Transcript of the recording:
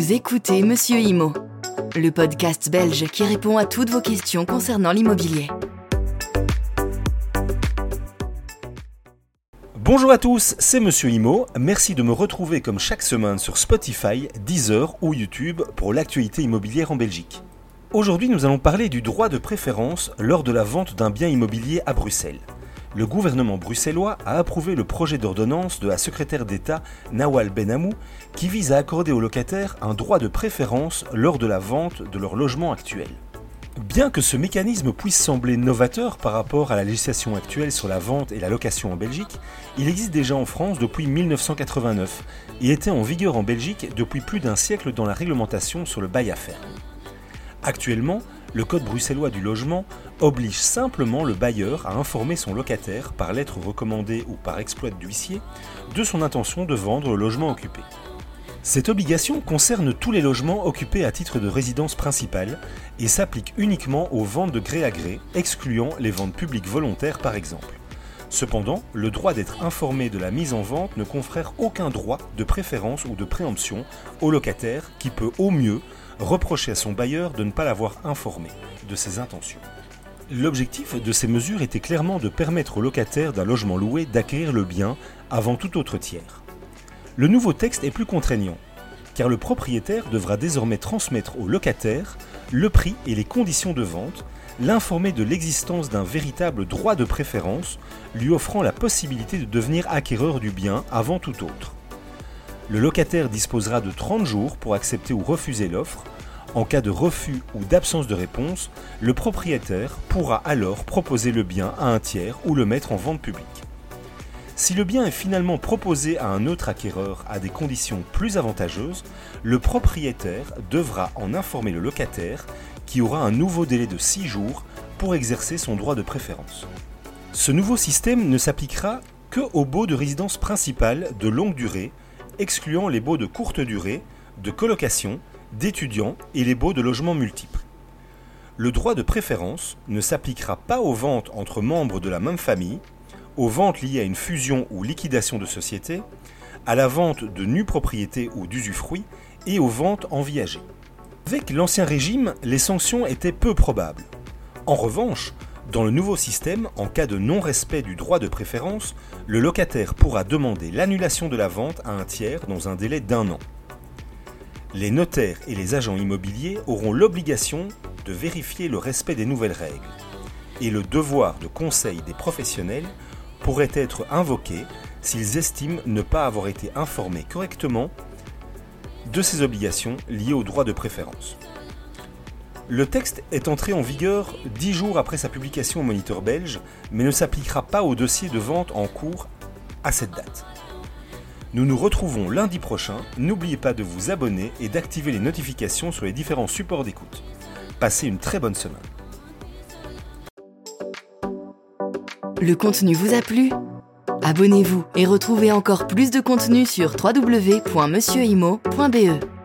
Vous écoutez Monsieur Imo, le podcast belge qui répond à toutes vos questions concernant l'immobilier. Bonjour à tous, c'est Monsieur Imo. Merci de me retrouver comme chaque semaine sur Spotify, Deezer ou YouTube pour l'actualité immobilière en Belgique. Aujourd'hui, nous allons parler du droit de préférence lors de la vente d'un bien immobilier à Bruxelles le gouvernement bruxellois a approuvé le projet d'ordonnance de la secrétaire d'État Nawal Benamou qui vise à accorder aux locataires un droit de préférence lors de la vente de leur logement actuel. Bien que ce mécanisme puisse sembler novateur par rapport à la législation actuelle sur la vente et la location en Belgique, il existe déjà en France depuis 1989 et était en vigueur en Belgique depuis plus d'un siècle dans la réglementation sur le bail à faire. Actuellement, le Code bruxellois du logement oblige simplement le bailleur à informer son locataire par lettre recommandée ou par exploit d'huissier de son intention de vendre le logement occupé. Cette obligation concerne tous les logements occupés à titre de résidence principale et s'applique uniquement aux ventes de gré à gré, excluant les ventes publiques volontaires par exemple. Cependant, le droit d'être informé de la mise en vente ne confère aucun droit de préférence ou de préemption au locataire qui peut au mieux reprocher à son bailleur de ne pas l'avoir informé de ses intentions. L'objectif de ces mesures était clairement de permettre au locataire d'un logement loué d'acquérir le bien avant tout autre tiers. Le nouveau texte est plus contraignant, car le propriétaire devra désormais transmettre au locataire le prix et les conditions de vente, l'informer de l'existence d'un véritable droit de préférence, lui offrant la possibilité de devenir acquéreur du bien avant tout autre. Le locataire disposera de 30 jours pour accepter ou refuser l'offre. En cas de refus ou d'absence de réponse, le propriétaire pourra alors proposer le bien à un tiers ou le mettre en vente publique. Si le bien est finalement proposé à un autre acquéreur à des conditions plus avantageuses, le propriétaire devra en informer le locataire qui aura un nouveau délai de 6 jours pour exercer son droit de préférence. Ce nouveau système ne s'appliquera que aux baux de résidence principale de longue durée excluant les baux de courte durée, de colocation, d'étudiants et les baux de logements multiples. Le droit de préférence ne s'appliquera pas aux ventes entre membres de la même famille, aux ventes liées à une fusion ou liquidation de société, à la vente de nues propriétés ou d'usufruits et aux ventes en viager. Avec l'ancien régime, les sanctions étaient peu probables. En revanche, dans le nouveau système, en cas de non-respect du droit de préférence, le locataire pourra demander l'annulation de la vente à un tiers dans un délai d'un an. Les notaires et les agents immobiliers auront l'obligation de vérifier le respect des nouvelles règles, et le devoir de conseil des professionnels pourrait être invoqué s'ils estiment ne pas avoir été informés correctement de ces obligations liées au droit de préférence. Le texte est entré en vigueur dix jours après sa publication au Moniteur belge, mais ne s'appliquera pas au dossier de vente en cours à cette date. Nous nous retrouvons lundi prochain. N'oubliez pas de vous abonner et d'activer les notifications sur les différents supports d'écoute. Passez une très bonne semaine. Le contenu vous a plu Abonnez-vous et retrouvez encore plus de contenu sur www.monsieurimo.be.